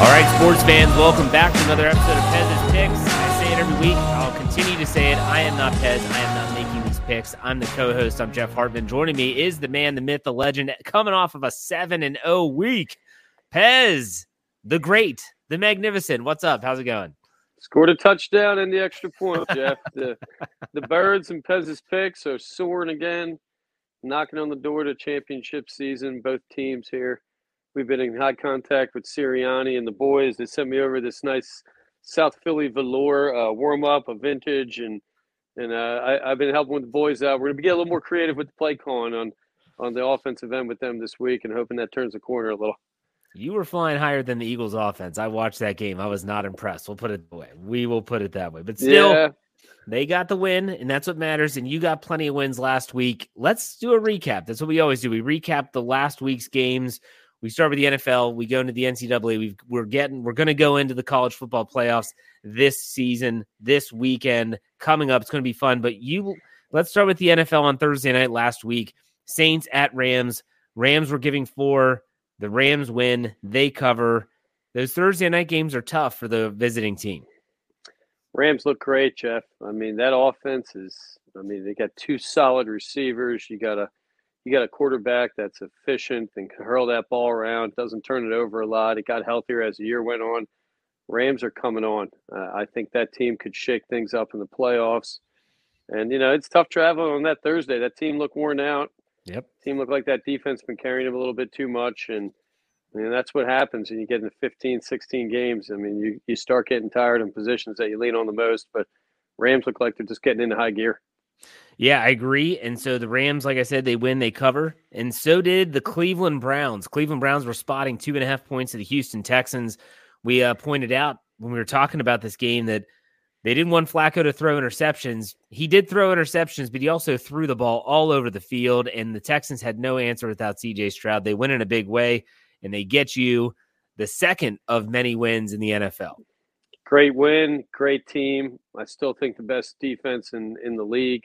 All right, sports fans, welcome back to another episode of Pez's Picks. I say it every week. I'll continue to say it. I am not Pez. I am not making these picks. I'm the co-host. I'm Jeff Hartman. Joining me is the man, the myth, the legend, coming off of a seven and zero week. Pez, the great, the magnificent. What's up? How's it going? Scored a touchdown and the extra point, Jeff. the the birds and Pez's picks are soaring again, knocking on the door to championship season. Both teams here. We've been in high contact with Sirianni and the boys. They sent me over this nice South Philly velour uh, warm up, a vintage, and and uh, I, have been helping with the boys out. We're gonna be get a little more creative with the play calling on on the offensive end with them this week, and hoping that turns the corner a little. You were flying higher than the Eagles' offense. I watched that game. I was not impressed. We'll put it that way. We will put it that way. But still, yeah. they got the win, and that's what matters. And you got plenty of wins last week. Let's do a recap. That's what we always do. We recap the last week's games we start with the NFL. We go into the NCAA. we we're getting we're going to go into the college football playoffs this season, this weekend coming up. It's going to be fun. But you, let's start with the NFL on Thursday night last week. Saints at Rams. Rams were giving four. The Rams win. They cover. Those Thursday night games are tough for the visiting team. Rams look great, Jeff. I mean, that offense is. I mean, they got two solid receivers. You got a you got a quarterback that's efficient and can hurl that ball around, doesn't turn it over a lot. It got healthier as the year went on. Rams are coming on. Uh, I think that team could shake things up in the playoffs. And, you know, it's tough traveling on that Thursday. That team looked worn out. Yep. Team looked like that defense been carrying them a little bit too much. And, and that's what happens when you get into 15, 16 games. I mean, you, you start getting tired in positions that you lean on the most. But Rams look like they're just getting into high gear. Yeah, I agree. And so the Rams, like I said, they win, they cover. And so did the Cleveland Browns. Cleveland Browns were spotting two and a half points to the Houston Texans. We uh, pointed out when we were talking about this game that they didn't want Flacco to throw interceptions. He did throw interceptions, but he also threw the ball all over the field. And the Texans had no answer without CJ Stroud. They win in a big way, and they get you the second of many wins in the NFL. Great win, great team. I still think the best defense in, in the league.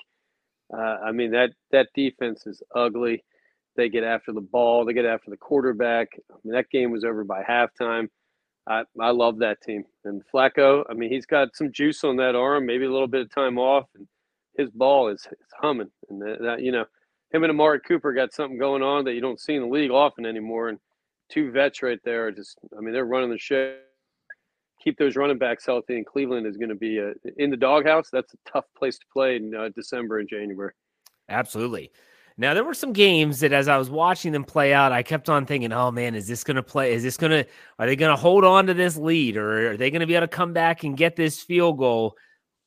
Uh, I mean that that defense is ugly. They get after the ball. They get after the quarterback. I mean, that game was over by halftime. I, I love that team. And Flacco, I mean, he's got some juice on that arm, maybe a little bit of time off, and his ball is, is humming. And that, that, you know, him and Amari Cooper got something going on that you don't see in the league often anymore. And two vets right there are just, I mean, they're running the show keep those running backs healthy, and Cleveland is going to be a, in the doghouse. That's a tough place to play in uh, December and January. Absolutely. Now there were some games that as I was watching them play out, I kept on thinking, "Oh man, is this going to play? Is this going to? Are they going to hold on to this lead, or are they going to be able to come back and get this field goal?"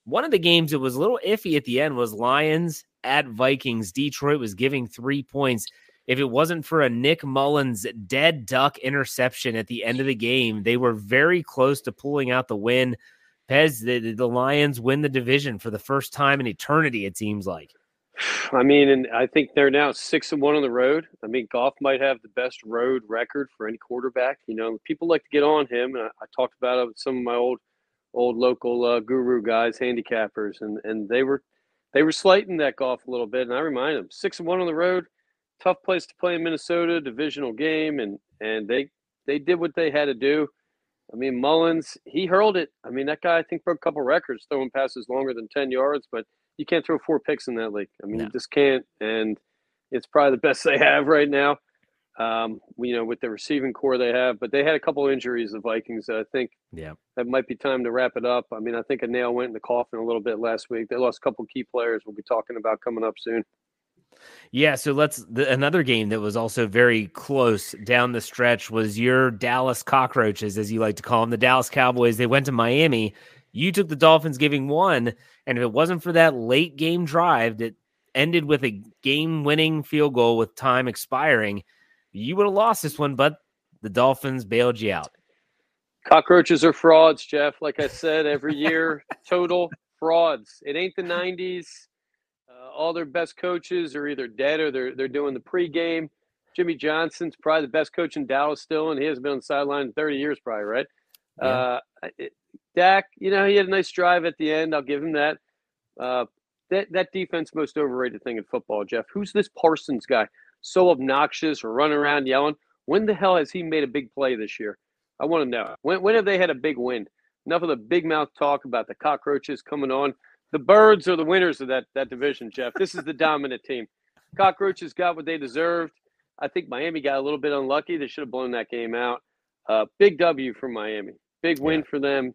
One of the games that was a little iffy at the end was Lions at Vikings. Detroit was giving three points if it wasn't for a Nick Mullens dead duck interception at the end of the game, they were very close to pulling out the win. Pez, the, the Lions win the division for the first time in eternity, it seems like. I mean, and I think they're now six and one on the road. I mean, Goff might have the best road record for any quarterback. You know, people like to get on him. And I, I talked about it with some of my old, old local uh, guru guys, handicappers, and and they were, they were slighting that Goff a little bit. And I remind them, six and one on the road tough place to play in Minnesota, divisional game, and and they they did what they had to do. I mean, Mullens, he hurled it. I mean, that guy I think broke a couple records throwing passes longer than ten yards, but you can't throw four picks in that league. I mean, no. you just can't, and it's probably the best they have right now. Um, you know, with the receiving corps they have, but they had a couple injuries, the Vikings. I think yeah, that might be time to wrap it up. I mean, I think a nail went in the coffin a little bit last week. They lost a couple key players. We'll be talking about coming up soon. Yeah, so let's the, another game that was also very close down the stretch was your Dallas Cockroaches, as you like to call them, the Dallas Cowboys. They went to Miami. You took the Dolphins, giving one, and if it wasn't for that late game drive that ended with a game-winning field goal with time expiring, you would have lost this one. But the Dolphins bailed you out. Cockroaches are frauds, Jeff. Like I said, every year, total frauds. It ain't the '90s uh, all their best coaches are either dead or they're they're doing the pregame. Jimmy Johnson's probably the best coach in Dallas still, and he hasn't been on the sideline in 30 years, probably, right? Yeah. Uh, it, Dak, you know, he had a nice drive at the end. I'll give him that. Uh, that that defense most overrated thing in football, Jeff. Who's this Parsons guy? So obnoxious, running around yelling. When the hell has he made a big play this year? I want to know. When when have they had a big win? Enough of the big mouth talk about the cockroaches coming on the birds are the winners of that that division, Jeff. This is the dominant team. Cockroaches got what they deserved. I think Miami got a little bit unlucky. They should have blown that game out. Uh, big W for Miami. Big win yeah. for them.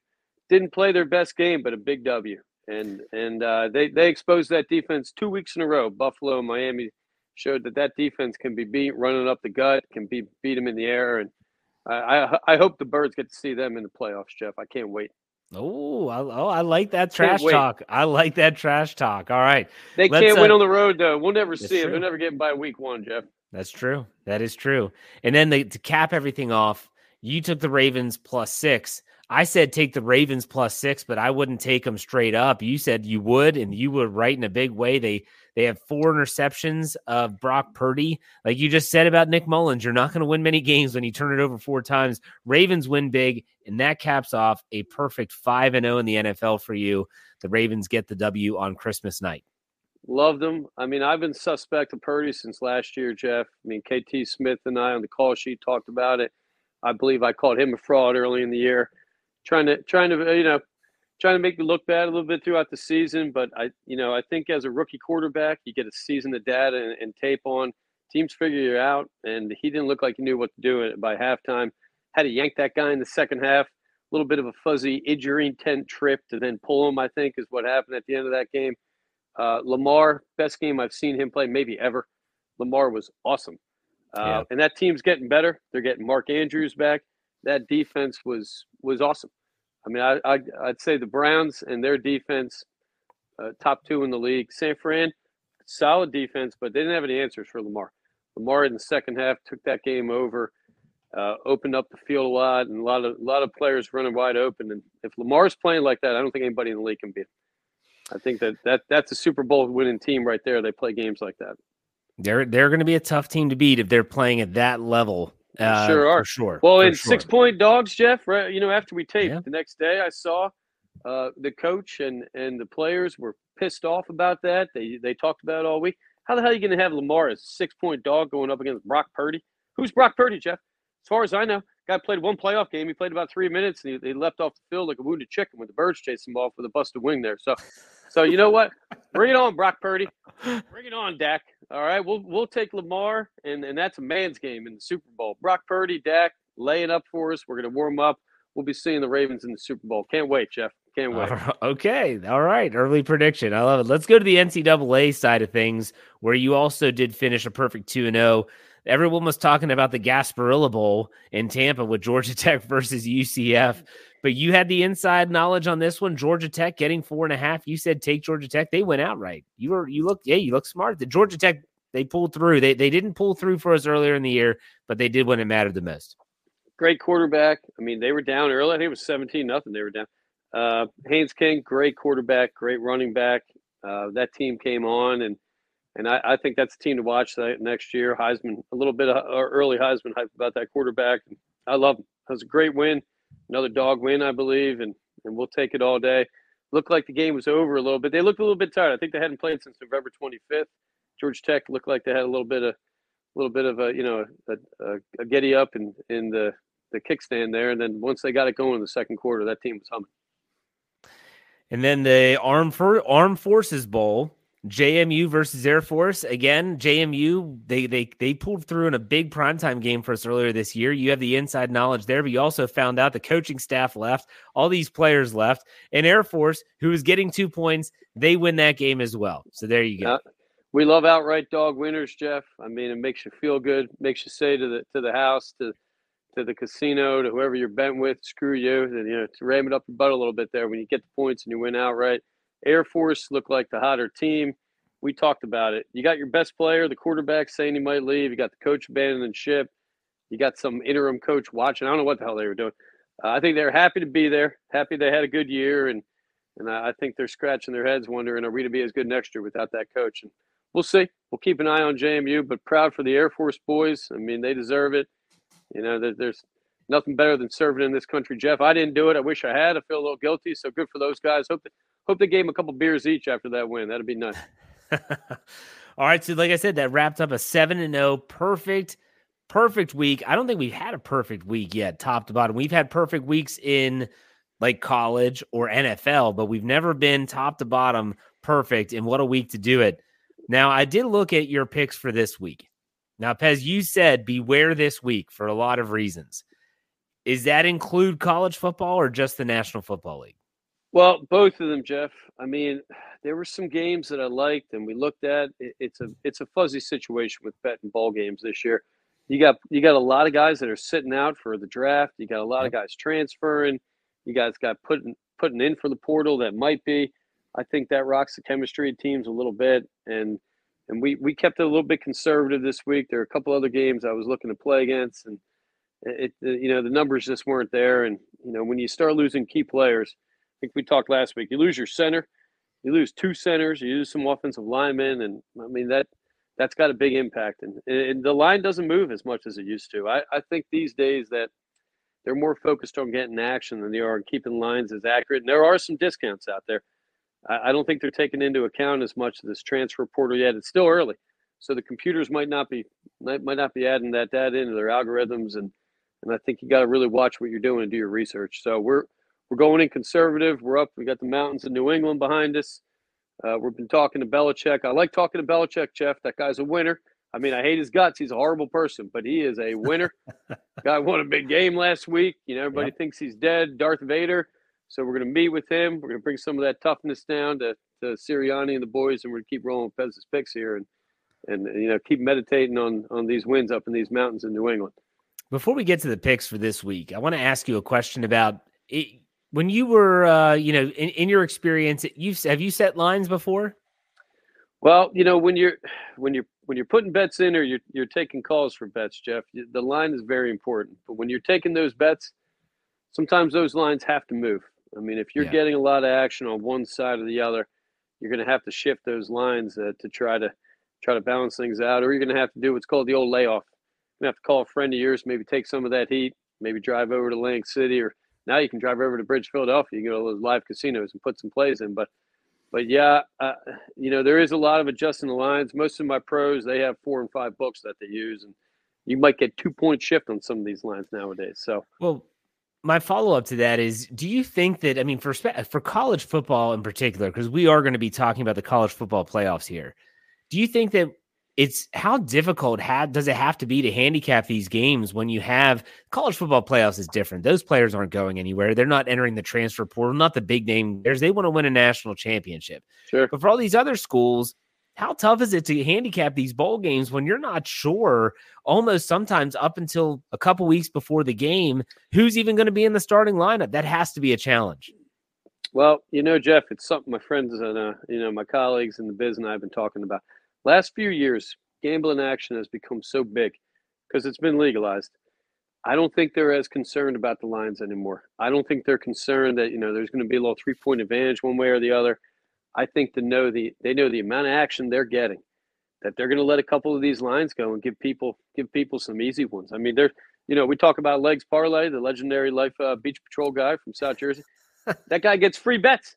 Didn't play their best game, but a big W. And and uh, they they exposed that defense two weeks in a row. Buffalo, Miami showed that that defense can be beat running up the gut, can be beat them in the air, and I I, I hope the birds get to see them in the playoffs, Jeff. I can't wait. Oh, I, oh, I like that trash talk. I like that trash talk. All right. They Let's, can't uh, win on the road, though. We'll never see them. They're never getting by week one, Jeff. That's true. That is true. And then they, to cap everything off, you took the Ravens plus six. I said take the Ravens plus six, but I wouldn't take them straight up. You said you would, and you were right in a big way. They they have four interceptions of Brock Purdy. Like you just said about Nick Mullens, you're not going to win many games when you turn it over four times. Ravens win big, and that caps off a perfect 5 and 0 in the NFL for you. The Ravens get the W on Christmas night. Loved them. I mean, I've been suspect of Purdy since last year, Jeff. I mean, KT Smith and I on the call sheet talked about it. I believe I called him a fraud early in the year, trying to trying to you know trying to make me look bad a little bit throughout the season. But I, you know, I think as a rookie quarterback, you get a season of data and, and tape on. Teams figure you out, and he didn't look like he knew what to do by halftime. Had to yank that guy in the second half. A little bit of a fuzzy injury intent trip to then pull him. I think is what happened at the end of that game. Uh, Lamar, best game I've seen him play, maybe ever. Lamar was awesome, uh, yeah. and that team's getting better. They're getting Mark Andrews back. That defense was was awesome. I mean, I, I would say the Browns and their defense, uh, top two in the league. San Fran, solid defense, but they didn't have any answers for Lamar. Lamar in the second half took that game over, uh, opened up the field a lot, and a lot of a lot of players running wide open. And if Lamar's playing like that, I don't think anybody in the league can beat. I think that, that that's a Super Bowl winning team right there. They play games like that. They're they're going to be a tough team to beat if they're playing at that level uh, sure are. sure. Well, in sure. six point dogs, Jeff. Right, you know, after we taped yeah. the next day, I saw uh, the coach and and the players were pissed off about that. They they talked about it all week. How the hell are you going to have Lamar as a six point dog going up against Brock Purdy? Who's Brock Purdy, Jeff? As far as I know, guy played one playoff game. He played about three minutes and he, he left off the field like a wounded chicken with the birds chasing him off with a busted wing there. So, so you know what? Bring it on, Brock Purdy. Bring it on, Dak. All right, we'll we'll take Lamar, and and that's a man's game in the Super Bowl. Brock Purdy, Dak, laying up for us. We're going to warm up. We'll be seeing the Ravens in the Super Bowl. Can't wait, Jeff. Can't wait. okay. All right. Early prediction. I love it. Let's go to the NCAA side of things, where you also did finish a perfect 2 0. Everyone was talking about the Gasparilla Bowl in Tampa with Georgia Tech versus UCF, but you had the inside knowledge on this one. Georgia Tech getting four and a half. You said take Georgia Tech. They went outright. You were you look yeah you look smart. The Georgia Tech they pulled through. They they didn't pull through for us earlier in the year, but they did when it mattered the most. Great quarterback. I mean, they were down early. I think it was seventeen nothing. They were down. Uh, Haynes King, great quarterback, great running back. Uh, that team came on, and and I, I, think that's a team to watch next year. Heisman, a little bit of early Heisman hype about that quarterback. I love him. That was a great win, another dog win, I believe, and and we'll take it all day. Looked like the game was over a little bit. They looked a little bit tired. I think they hadn't played since November 25th. Georgia Tech looked like they had a little bit of a little bit of a you know a, a, a getty up in in the the kickstand there, and then once they got it going in the second quarter, that team was humming. And then the Armed for Armed Forces Bowl, JMU versus Air Force. Again, JMU they they they pulled through in a big primetime game for us earlier this year. You have the inside knowledge there, but you also found out the coaching staff left, all these players left, and Air Force, who was getting two points, they win that game as well. So there you go. Uh, we love outright dog winners, Jeff. I mean, it makes you feel good, makes you say to the to the house, to to the casino, to whoever you're bent with, screw you, and you know, to ram it up your butt a little bit there when you get the points and you win outright. Air Force looked like the hotter team. We talked about it. You got your best player, the quarterback, saying he might leave. You got the coach abandoning ship. You got some interim coach watching. I don't know what the hell they were doing. Uh, I think they're happy to be there, happy they had a good year, and and I think they're scratching their heads wondering, are we to be as good next year without that coach? And we'll see. We'll keep an eye on JMU, but proud for the Air Force boys. I mean, they deserve it. You know, there, there's nothing better than serving in this country, Jeff. I didn't do it. I wish I had. I feel a little guilty. So good for those guys. Hope they, hope they gave them a couple beers each after that win. That'd be nice. All right. So, like I said, that wrapped up a seven and zero, oh, perfect, perfect week. I don't think we've had a perfect week yet, top to bottom. We've had perfect weeks in like college or NFL, but we've never been top to bottom perfect. And what a week to do it. Now, I did look at your picks for this week. Now, Pez, you said beware this week for a lot of reasons. Is that include college football or just the National Football League? Well, both of them, Jeff. I mean, there were some games that I liked, and we looked at. It's a it's a fuzzy situation with betting ball games this year. You got you got a lot of guys that are sitting out for the draft. You got a lot of guys transferring. You guys got putting putting in for the portal that might be. I think that rocks the chemistry of teams a little bit, and and we we kept it a little bit conservative this week. There are a couple other games I was looking to play against, and it, it you know the numbers just weren't there. And you know when you start losing key players, I think we talked last week. You lose your center, you lose two centers, you lose some offensive linemen, and I mean that that's got a big impact. And, and the line doesn't move as much as it used to. I, I think these days that they're more focused on getting action than they are on keeping lines as accurate. And there are some discounts out there. I, I don't think they're taking into account as much of this transfer portal yet. It's still early, so the computers might not be might, might not be adding that data into their algorithms. And and I think you got to really watch what you're doing and do your research. So we're we're going in conservative. We're up. We got the mountains of New England behind us. Uh, we've been talking to Belichick. I like talking to Belichick, Jeff. That guy's a winner. I mean, I hate his guts. He's a horrible person, but he is a winner. Guy won a big game last week. You know, everybody yep. thinks he's dead, Darth Vader. So we're going to meet with him. We're going to bring some of that toughness down to, to Sirianni and the boys, and we're going to keep rolling with Pez's picks here and, and you know keep meditating on on these wins up in these mountains in New England. Before we get to the picks for this week, I want to ask you a question about it, when you were, uh, you know, in, in your experience, you have you set lines before? Well, you know, when you're when you're when you're putting bets in or you're you're taking calls for bets, Jeff, the line is very important. But when you're taking those bets, sometimes those lines have to move. I mean, if you're yeah. getting a lot of action on one side or the other, you're going to have to shift those lines uh, to try to try to balance things out, or you're going to have to do what's called the old layoff. You're going to have to call a friend of yours, maybe take some of that heat, maybe drive over to Atlantic City or now you can drive over to Bridge, Philadelphia. You go to those live casinos and put some plays in. But, but yeah, uh, you know there is a lot of adjusting the lines. Most of my pros they have four and five books that they use, and you might get two point shift on some of these lines nowadays. So well. My follow up to that is: Do you think that I mean for for college football in particular, because we are going to be talking about the college football playoffs here? Do you think that it's how difficult does it have to be to handicap these games when you have college football playoffs is different. Those players aren't going anywhere. They're not entering the transfer portal, not the big name players. They want to win a national championship. Sure. But for all these other schools, how tough is it to handicap these bowl games when you're not sure almost sometimes up until a couple weeks before the game who's even going to be in the starting lineup? That has to be a challenge. Well, you know, Jeff, it's something my friends and uh, you know my colleagues in the biz and I've been talking about Last few years, gambling action has become so big because it's been legalized. I don't think they're as concerned about the lines anymore. I don't think they're concerned that you know there's going to be a little three point advantage one way or the other. I think to know the they know the amount of action they're getting, that they're going to let a couple of these lines go and give people give people some easy ones. I mean, they're you know we talk about Legs Parlay, the legendary Life uh, Beach Patrol guy from South Jersey. that guy gets free bets.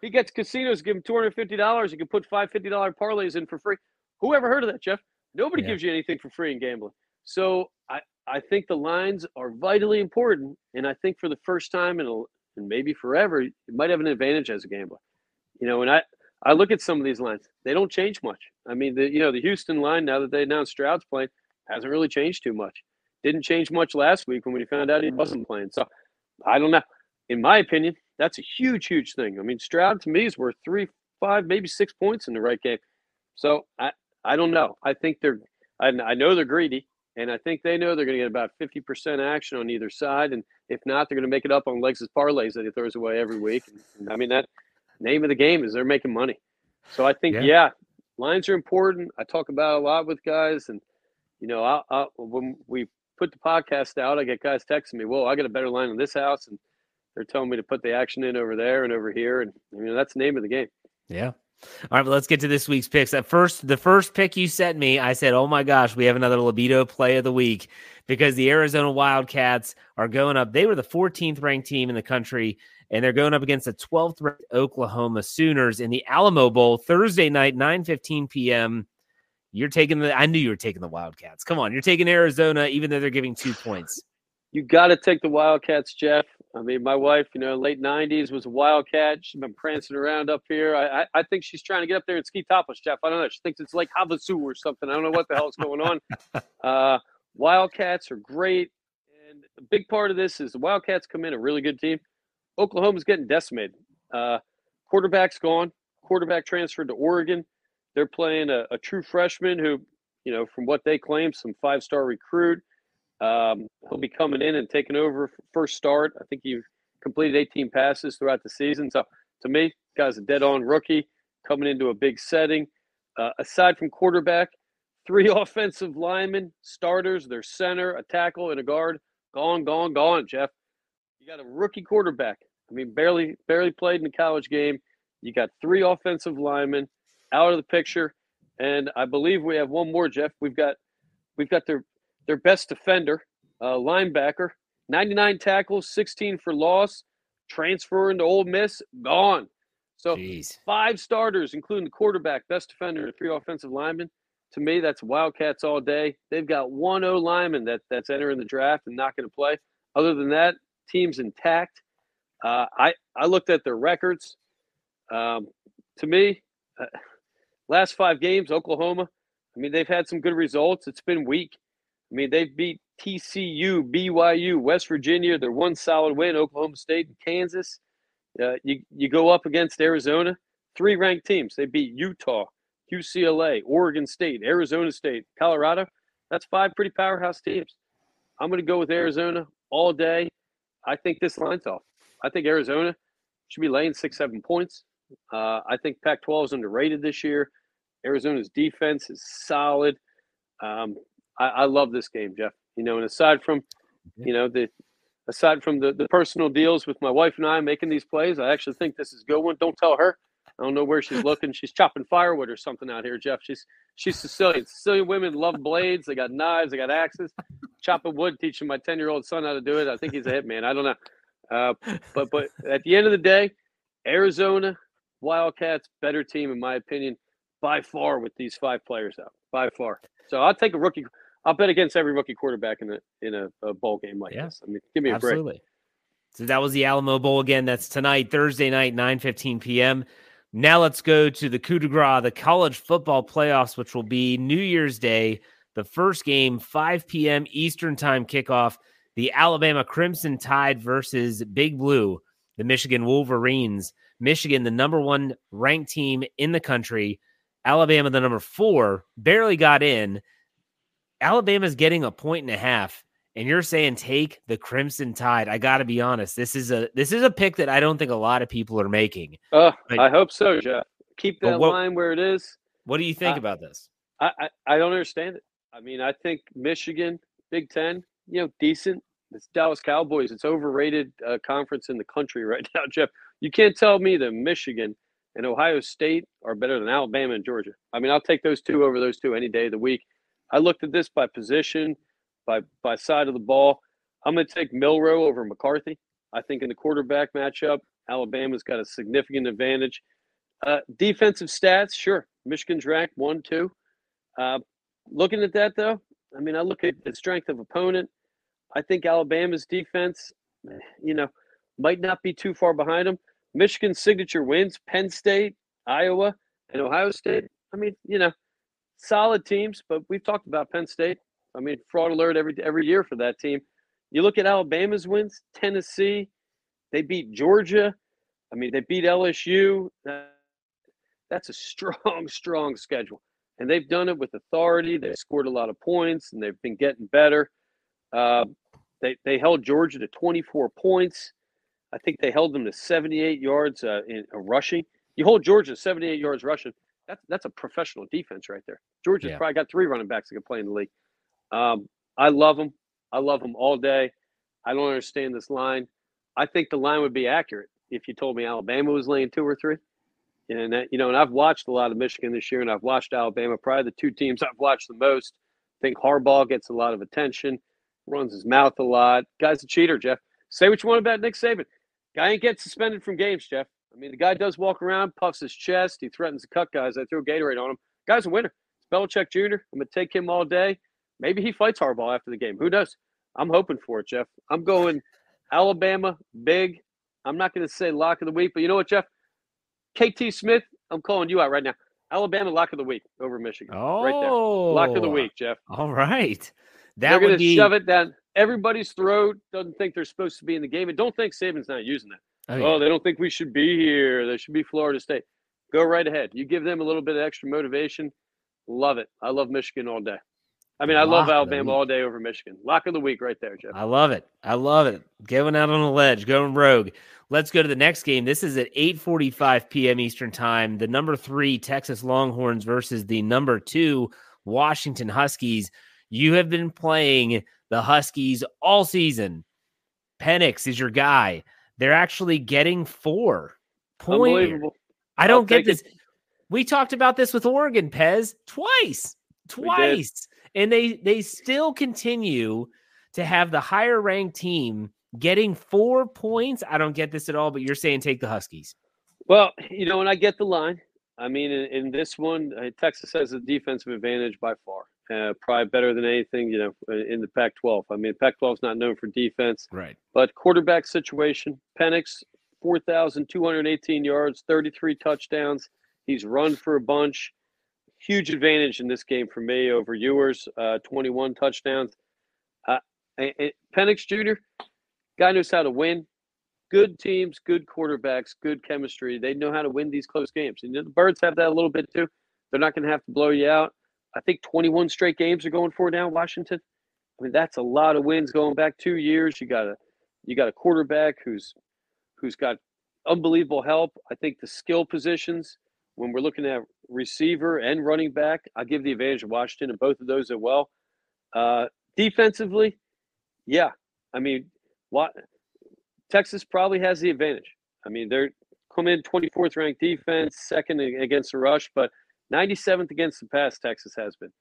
He gets casinos give him two hundred fifty dollars. You can put five fifty dollar parlays in for free. Who ever heard of that, Jeff? Nobody yeah. gives you anything for free in gambling. So I, I think the lines are vitally important, and I think for the first time in a, and maybe forever, you might have an advantage as a gambler. You know, and I I look at some of these lines; they don't change much. I mean, the you know the Houston line now that they announced Stroud's playing hasn't really changed too much. Didn't change much last week when we found out he wasn't playing. So I don't know. In my opinion, that's a huge, huge thing. I mean, Stroud to me is worth three, five, maybe six points in the right game. So I, I don't know. I think they're, I, I know they're greedy, and I think they know they're going to get about 50% action on either side. And if not, they're going to make it up on Legs' parlays that he throws away every week. And, I mean, that name of the game is they're making money. So I think, yeah. yeah, lines are important. I talk about a lot with guys. And, you know, I, I, when we put the podcast out, I get guys texting me, well, I got a better line in this house. And they're telling me to put the action in over there and over here. And, you know, that's the name of the game. Yeah. All right, but let's get to this week's picks. At first, the first pick you sent me, I said, "Oh my gosh, we have another libido play of the week," because the Arizona Wildcats are going up. They were the 14th ranked team in the country, and they're going up against the 12th ranked Oklahoma Sooners in the Alamo Bowl Thursday night, 9:15 p.m. You're taking the. I knew you were taking the Wildcats. Come on, you're taking Arizona, even though they're giving two points. You got to take the Wildcats, Jeff. I mean, my wife, you know, late '90s was a Wildcat. She's been prancing around up here. I, I, I think she's trying to get up there and ski topless, Jeff. I don't know. She thinks it's like Havasu or something. I don't know what the hell is going on. Uh, Wildcats are great, and a big part of this is the Wildcats come in a really good team. Oklahoma's getting decimated. Uh, quarterback's gone. Quarterback transferred to Oregon. They're playing a, a true freshman who, you know, from what they claim, some five-star recruit. Um, he'll be coming in and taking over first start. I think he completed 18 passes throughout the season. So to me, guy's a dead-on rookie coming into a big setting. Uh, aside from quarterback, three offensive linemen, starters, their center, a tackle, and a guard. Gone, gone, gone, Jeff. You got a rookie quarterback. I mean, barely barely played in the college game. You got three offensive linemen out of the picture, and I believe we have one more, Jeff. We've got we've got their their best defender, uh, linebacker, 99 tackles, 16 for loss, transfer into Ole Miss, gone. So Jeez. five starters, including the quarterback, best defender, and three offensive linemen. To me, that's Wildcats all day. They've got one O lineman that, that's entering the draft and not going to play. Other than that, team's intact. Uh, I I looked at their records. Um, to me, uh, last five games, Oklahoma. I mean, they've had some good results. It's been weak. I mean, they've beat TCU, BYU, West Virginia. They're one solid win. Oklahoma State and Kansas. Uh, you you go up against Arizona, three ranked teams. They beat Utah, UCLA, Oregon State, Arizona State, Colorado. That's five pretty powerhouse teams. I'm going to go with Arizona all day. I think this line's off. I think Arizona should be laying six, seven points. Uh, I think Pac 12 is underrated this year. Arizona's defense is solid. Um, I, I love this game, Jeff. You know, and aside from, you know, the aside from the, the personal deals with my wife and I making these plays, I actually think this is a good one. Don't tell her. I don't know where she's looking. She's chopping firewood or something out here, Jeff. She's she's Sicilian. Sicilian women love blades. They got knives. They got axes. Chopping wood, teaching my ten year old son how to do it. I think he's a hitman. I don't know. Uh, but but at the end of the day, Arizona Wildcats better team in my opinion by far with these five players out by far. So I'll take a rookie. I'll bet against every rookie quarterback in a in a, a bowl game like yeah, this. I mean, give me a absolutely. break. So that was the Alamo Bowl again. That's tonight, Thursday night, 9 15 p.m. Now let's go to the coup de grace, the college football playoffs, which will be New Year's Day. The first game, 5 p.m. Eastern time kickoff. The Alabama Crimson Tide versus Big Blue, the Michigan Wolverines. Michigan, the number one ranked team in the country. Alabama, the number four, barely got in. Alabama's getting a point and a half, and you're saying take the Crimson Tide. I got to be honest. This is a this is a pick that I don't think a lot of people are making. Uh, I hope so, Jeff. Keep that what, line where it is. What do you think about this? I, I, I don't understand it. I mean, I think Michigan, Big Ten, you know, decent. It's Dallas Cowboys. It's overrated uh, conference in the country right now, Jeff. You can't tell me that Michigan and Ohio State are better than Alabama and Georgia. I mean, I'll take those two over those two any day of the week. I looked at this by position, by by side of the ball. I'm going to take Milroe over McCarthy. I think in the quarterback matchup, Alabama's got a significant advantage. Uh, defensive stats, sure. Michigan's ranked one, two. Uh, looking at that though, I mean, I look at the strength of opponent. I think Alabama's defense, you know, might not be too far behind them. Michigan's signature wins: Penn State, Iowa, and Ohio State. I mean, you know, solid teams, but we've talked about Penn State. I mean, fraud alert every every year for that team. You look at Alabama's wins, Tennessee, they beat Georgia. I mean, they beat LSU. That's a strong, strong schedule. and they've done it with authority. They've scored a lot of points, and they've been getting better. Uh, they they held Georgia to 24 points. I think they held them to 78 yards uh, in uh, rushing. You hold Georgia 78 yards rushing. That's that's a professional defense right there. Georgia's yeah. probably got three running backs that can play in the league. Um, I love them. I love them all day. I don't understand this line. I think the line would be accurate if you told me Alabama was laying two or three. And that, you know, and I've watched a lot of Michigan this year, and I've watched Alabama. Probably the two teams I've watched the most. I think Harbaugh gets a lot of attention, runs his mouth a lot. Guy's a cheater, Jeff. Say what you want about Nick Saban. Guy ain't get suspended from games, Jeff. I mean, the guy does walk around, puffs his chest, he threatens to cut guys. I throw Gatorade on him. Guy's a winner. It's Belichick Jr. I'm gonna take him all day. Maybe he fights Harbaugh after the game. Who knows? I'm hoping for it, Jeff. I'm going Alabama big. I'm not going to say lock of the week, but you know what, Jeff? KT Smith, I'm calling you out right now. Alabama lock of the week over Michigan. Oh, right there. Lock of the oh, week, Jeff. All right. That they're going to be... shove it down everybody's throat. Doesn't think they're supposed to be in the game, and don't think Saban's not using that. Oh, oh, they don't think we should be here. They should be Florida State. Go right ahead. You give them a little bit of extra motivation. Love it. I love Michigan all day. I mean, I love Alabama all day over Michigan. Lock of the week right there, Jeff. I love it. I love it. Going out on a ledge, going rogue. Let's go to the next game. This is at 8:45 p.m. Eastern Time. The number 3 Texas Longhorns versus the number 2 Washington Huskies. You have been playing the Huskies all season. Penix is your guy. They're actually getting 4 points. I don't get this. It. We talked about this with Oregon, Pez, twice. Twice and they they still continue to have the higher ranked team getting four points. I don't get this at all, but you're saying take the Huskies. Well, you know, and I get the line. I mean, in, in this one, uh, Texas has a defensive advantage by far. Uh, probably better than anything, you know, in the Pac-12. I mean, Pac-12 is not known for defense, right? But quarterback situation, Penix, four thousand two hundred eighteen yards, thirty-three touchdowns. He's run for a bunch huge advantage in this game for me over Ewers, uh, 21 touchdowns. Uh, Penix Jr., guy knows how to win. Good teams, good quarterbacks, good chemistry. They know how to win these close games. And the Birds have that a little bit too. They're not going to have to blow you out. I think 21 straight games are going for now, Washington. I mean, that's a lot of wins going back two years. You got a you got a quarterback who's who's got unbelievable help. I think the skill positions when we're looking at receiver and running back, I give the advantage of Washington and both of those as well. Uh, defensively, yeah, I mean, what Texas probably has the advantage. I mean, they're come in 24th ranked defense, second against the rush, but 97th against the pass. Texas has been.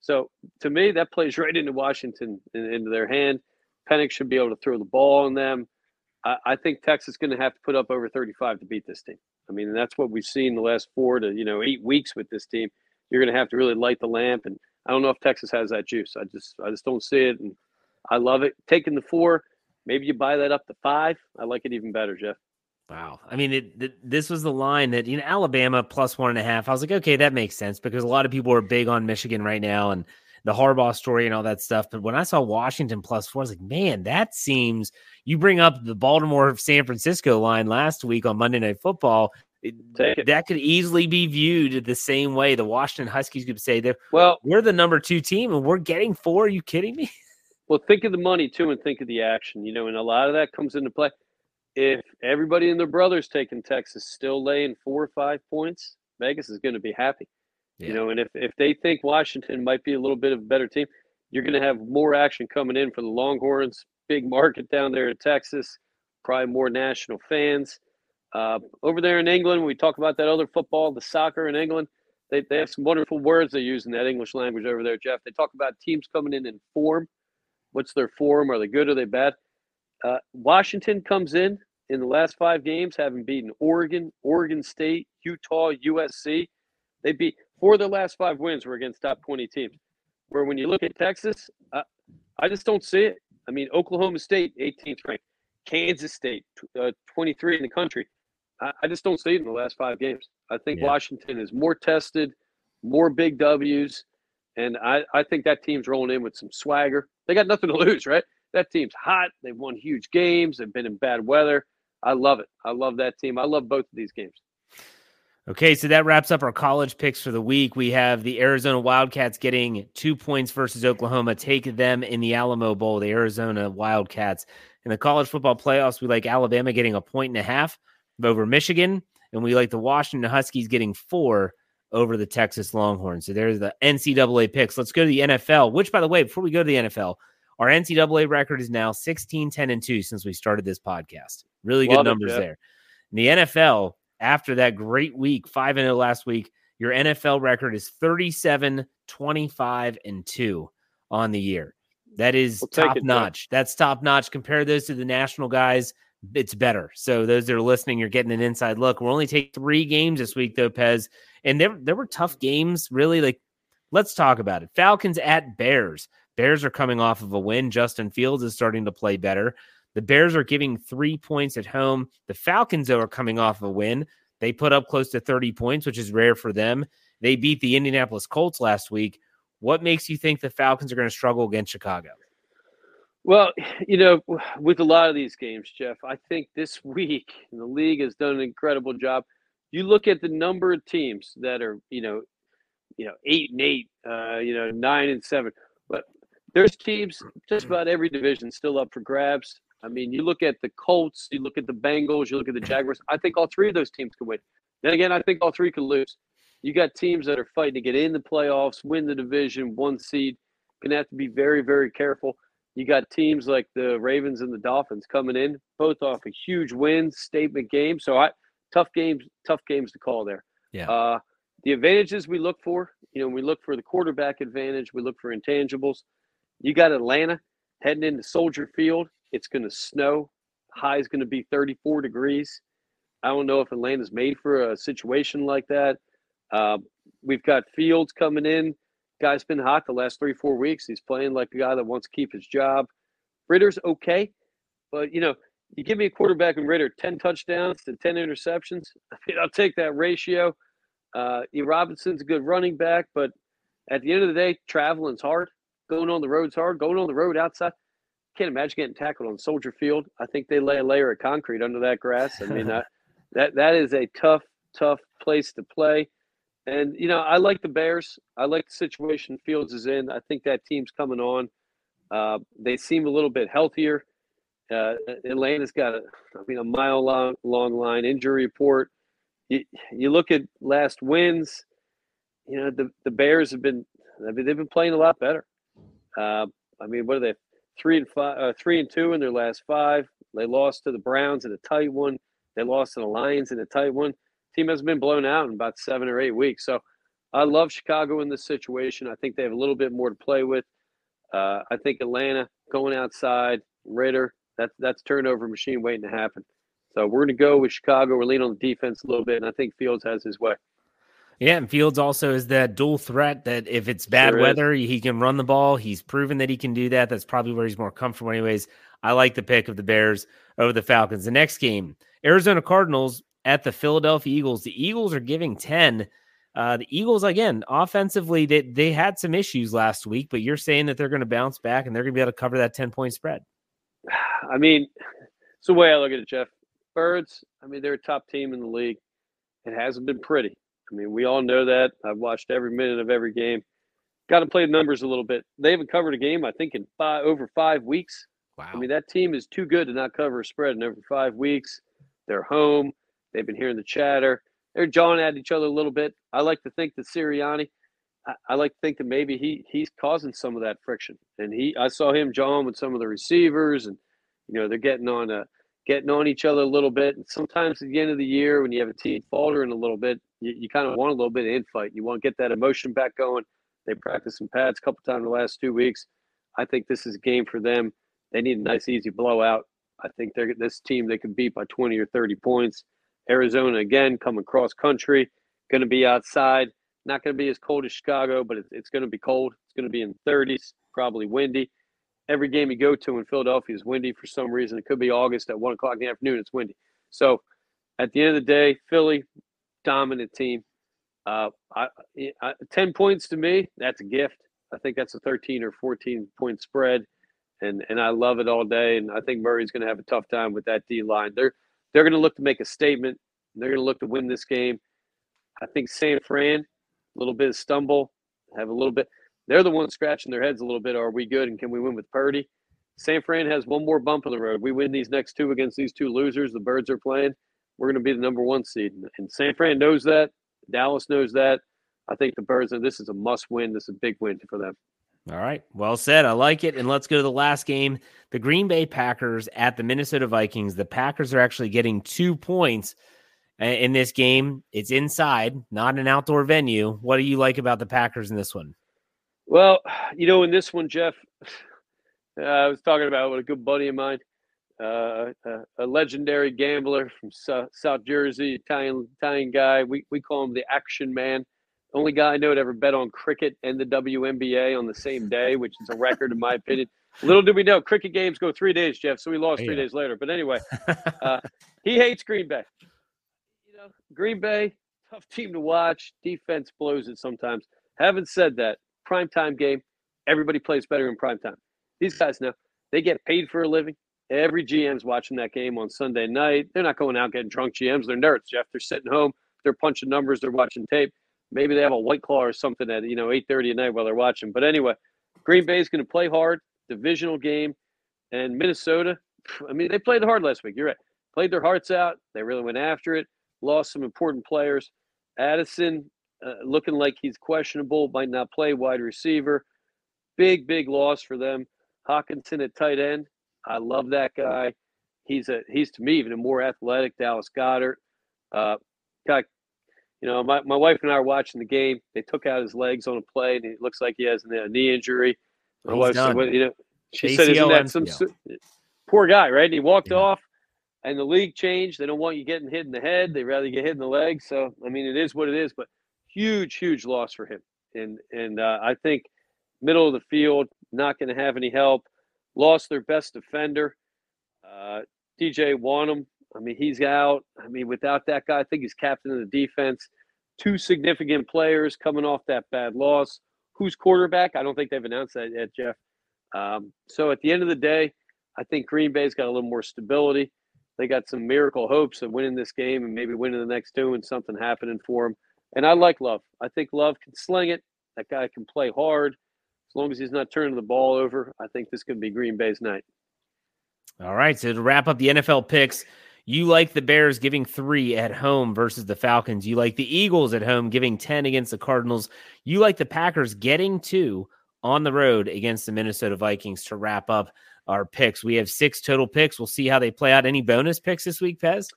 So to me, that plays right into Washington into their hand. Penix should be able to throw the ball on them. I, I think Texas is going to have to put up over 35 to beat this team. I mean, that's what we've seen the last four to you know eight weeks with this team. You're going to have to really light the lamp, and I don't know if Texas has that juice. I just I just don't see it, and I love it. Taking the four, maybe you buy that up to five. I like it even better, Jeff. Wow. I mean, it, it, this was the line that, you know, Alabama plus one and a half. I was like, okay, that makes sense because a lot of people are big on Michigan right now and the Harbaugh story and all that stuff. But when I saw Washington plus four, I was like, man, that seems. You bring up the Baltimore San Francisco line last week on Monday Night Football. It, that could easily be viewed the same way. The Washington Huskies could say that well, we're the number two team and we're getting four. Are you kidding me? Well, think of the money too, and think of the action. You know, and a lot of that comes into play. If everybody and their brothers taking Texas still laying four or five points, Vegas is going to be happy. Yeah. You know, and if if they think Washington might be a little bit of a better team, you're going to have more action coming in for the Longhorns. Big market down there in Texas, probably more national fans. Uh, over there in England, we talk about that other football, the soccer in England. They, they have some wonderful words they use in that English language over there, Jeff. They talk about teams coming in in form. What's their form? Are they good? Are they bad? Uh, Washington comes in in the last five games, having beaten Oregon, Oregon State, Utah, USC. They beat four of their last five wins were against top 20 teams. Where when you look at Texas, uh, I just don't see it. I mean, Oklahoma State, 18th ranked, Kansas State, uh, 23 in the country. I, I just don't see it in the last five games. I think yeah. Washington is more tested, more big W's, and I, I think that team's rolling in with some swagger. They got nothing to lose, right? That team's hot. They've won huge games. They've been in bad weather. I love it. I love that team. I love both of these games. Okay, so that wraps up our college picks for the week. We have the Arizona Wildcats getting two points versus Oklahoma. Take them in the Alamo Bowl, the Arizona Wildcats. In the college football playoffs, we like Alabama getting a point and a half over Michigan, and we like the Washington Huskies getting four over the Texas Longhorns. So there's the NCAA picks. Let's go to the NFL, which, by the way, before we go to the NFL, our NCAA record is now 16, 10, and 2 since we started this podcast. Really good Love numbers it, there. In the NFL, after that great week, 5 and 0 last week, your NFL record is 37, 25, and 2 on the year. That is we'll top notch. That's top notch. Compare those to the national guys, it's better. So those that are listening, you're getting an inside look. We'll only take three games this week, though, Pez. And there, there were tough games, really. Like, let's talk about it. Falcons at Bears. Bears are coming off of a win. Justin Fields is starting to play better. The Bears are giving three points at home. The Falcons, though, are coming off of a win. They put up close to 30 points, which is rare for them. They beat the Indianapolis Colts last week. What makes you think the Falcons are going to struggle against Chicago? Well, you know, with a lot of these games, Jeff, I think this week the league has done an incredible job. You look at the number of teams that are, you know, you know, eight and eight, uh, you know, nine and seven. But there's teams just about every division still up for grabs. I mean, you look at the Colts, you look at the Bengals, you look at the Jaguars. I think all three of those teams can win. Then again, I think all three can lose. You got teams that are fighting to get in the playoffs, win the division, one seed. Gonna have to be very, very careful. You got teams like the Ravens and the Dolphins coming in, both off a huge win, statement game. So I tough games, tough games to call there. Yeah. Uh, the advantages we look for, you know, we look for the quarterback advantage, we look for intangibles. You got Atlanta heading into Soldier Field. It's going to snow. High is going to be 34 degrees. I don't know if Atlanta's made for a situation like that. Uh, we've got Fields coming in. Guy's been hot the last three, four weeks. He's playing like a guy that wants to keep his job. Ridder's okay, but you know, you give me a quarterback and Ridder, 10 touchdowns to 10 interceptions. I mean, I'll take that ratio. Uh, e. Robinson's a good running back, but at the end of the day, traveling's hard. Going on the road's hard. Going on the road outside, can't imagine getting tackled on Soldier Field. I think they lay a layer of concrete under that grass. I mean, that that that is a tough, tough place to play. And you know, I like the Bears. I like the situation Fields is in. I think that team's coming on. Uh, they seem a little bit healthier. Uh, Atlanta's got a, I mean, a mile long, long line injury report. You, you look at last wins. You know, the the Bears have been, I mean, they've been playing a lot better. Uh, I mean, what are they? Three and five, uh, three and two in their last five. They lost to the Browns in a tight one. They lost to the Lions in a tight one team hasn't been blown out in about seven or eight weeks. So I love Chicago in this situation. I think they have a little bit more to play with. Uh, I think Atlanta going outside, Ridder. that's that's turnover machine waiting to happen. So we're going to go with Chicago. We're leaning on the defense a little bit, and I think Fields has his way. Yeah, and Fields also is that dual threat that if it's bad sure weather, is. he can run the ball. He's proven that he can do that. That's probably where he's more comfortable, anyways. I like the pick of the Bears over the Falcons. The next game, Arizona Cardinals at the Philadelphia Eagles. The Eagles are giving 10. Uh, the Eagles, again, offensively, they, they had some issues last week, but you're saying that they're going to bounce back and they're going to be able to cover that 10 point spread. I mean, it's the way I look at it, Jeff. Birds, I mean, they're a top team in the league. It hasn't been pretty. I mean, we all know that. I've watched every minute of every game. Got to play the numbers a little bit. They haven't covered a game, I think, in five, over five weeks. Wow. I mean, that team is too good to not cover a spread in over five weeks. They're home. They've been hearing the chatter. They're jawing at each other a little bit. I like to think that Sirianni, I, I like to think that maybe he he's causing some of that friction. And he, I saw him jawing with some of the receivers, and you know they're getting on a getting on each other a little bit. And sometimes at the end of the year, when you have a team faltering a little bit, you, you kind of want a little bit of infight. You want to get that emotion back going. They practiced some pads a couple times the last two weeks. I think this is a game for them. They need a nice, easy blowout. I think they're this team they can beat by 20 or 30 points. Arizona again coming cross country, going to be outside. Not going to be as cold as Chicago, but it's, it's going to be cold. It's going to be in 30s, probably windy. Every game you go to in Philadelphia is windy for some reason. It could be August at one o'clock in the afternoon. It's windy. So at the end of the day, Philly, dominant team. Uh, I, I, 10 points to me, that's a gift. I think that's a 13 or 14 point spread. And, and I love it all day. And I think Murray's going to have a tough time with that D line. They're they're going to look to make a statement. They're going to look to win this game. I think San Fran, a little bit of stumble, have a little bit. They're the ones scratching their heads a little bit. Are we good and can we win with Purdy? San Fran has one more bump in the road. We win these next two against these two losers. The Birds are playing. We're going to be the number one seed, and San Fran knows that. Dallas knows that. I think the Birds. This is a must win. This is a big win for them. All right. Well said. I like it. And let's go to the last game. The Green Bay Packers at the Minnesota Vikings. The Packers are actually getting two points in this game. It's inside, not an outdoor venue. What do you like about the Packers in this one? Well, you know, in this one, Jeff, uh, I was talking about with a good buddy of mine, uh, a, a, legendary gambler from South, South Jersey, Italian Italian guy. We we call him the Action Man. Only guy I know to ever bet on cricket and the WNBA on the same day, which is a record in my opinion. Little did we know, cricket games go three days, Jeff. So we lost three days later. But anyway, uh, he hates Green Bay. You know, Green Bay, tough team to watch. Defense blows it sometimes. Having said that, primetime game, everybody plays better in primetime. These guys know they get paid for a living. Every GM's watching that game on Sunday night. They're not going out getting drunk GMs. They're nerds, Jeff. They're sitting home. They're punching numbers. They're watching tape. Maybe they have a white claw or something at you know eight thirty at night while they're watching. But anyway, Green Bay is going to play hard, divisional game, and Minnesota. I mean, they played hard last week. You're right. Played their hearts out. They really went after it. Lost some important players. Addison uh, looking like he's questionable, might not play wide receiver. Big, big loss for them. Hockenson at tight end. I love that guy. He's a he's to me even a more athletic Dallas Goedert. Uh, got you know, my, my wife and I are watching the game. They took out his legs on a play, and it looks like he has a knee injury. My wife said, well, you know, she ACL said, "Isn't that some poor guy?" Right? And he walked yeah. off, and the league changed. They don't want you getting hit in the head. They rather get hit in the leg. So, I mean, it is what it is. But huge, huge loss for him. And and uh, I think middle of the field, not going to have any help. Lost their best defender, uh, DJ Wonnum. I mean, he's out. I mean, without that guy, I think he's captain of the defense. Two significant players coming off that bad loss. Who's quarterback? I don't think they've announced that yet, Jeff. Um, so at the end of the day, I think Green Bay's got a little more stability. They got some miracle hopes of winning this game and maybe winning the next two and something happening for them. And I like Love. I think Love can sling it. That guy can play hard. As long as he's not turning the ball over, I think this could be Green Bay's night. All right. So to wrap up the NFL picks, you like the Bears giving three at home versus the Falcons. You like the Eagles at home giving 10 against the Cardinals. You like the Packers getting two on the road against the Minnesota Vikings to wrap up our picks. We have six total picks. We'll see how they play out. Any bonus picks this week, Pez?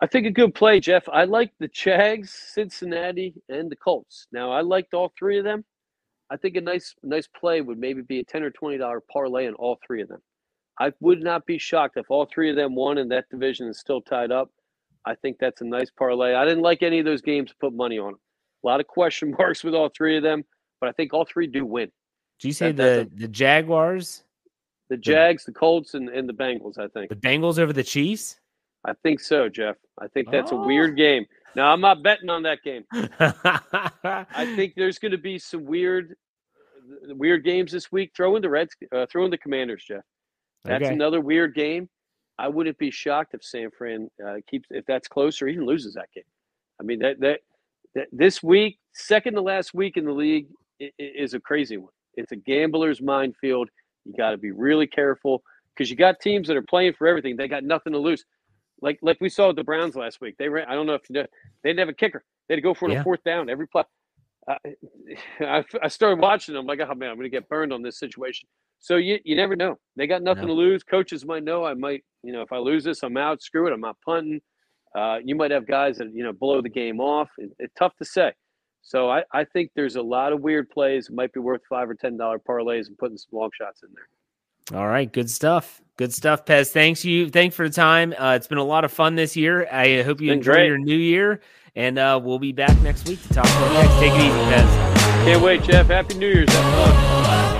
I think a good play, Jeff. I like the Chags, Cincinnati, and the Colts. Now I liked all three of them. I think a nice nice play would maybe be a ten or twenty dollar parlay in all three of them. I would not be shocked if all three of them won and that division is still tied up. I think that's a nice parlay. I didn't like any of those games to put money on them. A lot of question marks with all three of them, but I think all three do win. Do you say that, the a, the Jaguars? The Jags, the, the Colts, and, and the Bengals, I think. The Bengals over the Chiefs? I think so, Jeff. I think that's oh. a weird oh. game. Now, I'm not betting on that game. I think there's going to be some weird weird games this week. Throw in the Reds, uh, throw in the Commanders, Jeff. That's okay. another weird game. I wouldn't be shocked if San Fran uh, keeps if that's close or even loses that game. I mean that that, that this week, second to last week in the league, is a crazy one. It's a gambler's minefield. You got to be really careful because you got teams that are playing for everything. They got nothing to lose. Like like we saw with the Browns last week. They ran. I don't know if you know, they didn't have a kicker. They had to go for yeah. a fourth down every play. I, I started watching them like, oh man, I'm going to get burned on this situation. So you, you never know. They got nothing no. to lose. Coaches might know I might, you know, if I lose this, I'm out. Screw it. I'm not punting. Uh, you might have guys that, you know, blow the game off. It, it's tough to say. So I, I think there's a lot of weird plays. It might be worth five or ten dollar parlays and putting some long shots in there. All right, good stuff. Good stuff, Pez. Thanks you. Thanks for the time. Uh, it's been a lot of fun this year. I hope you enjoy great. your new year, and uh, we'll be back next week to talk about next. Take it easy, Pez. Can't wait, Jeff. Happy New Year's. Have fun.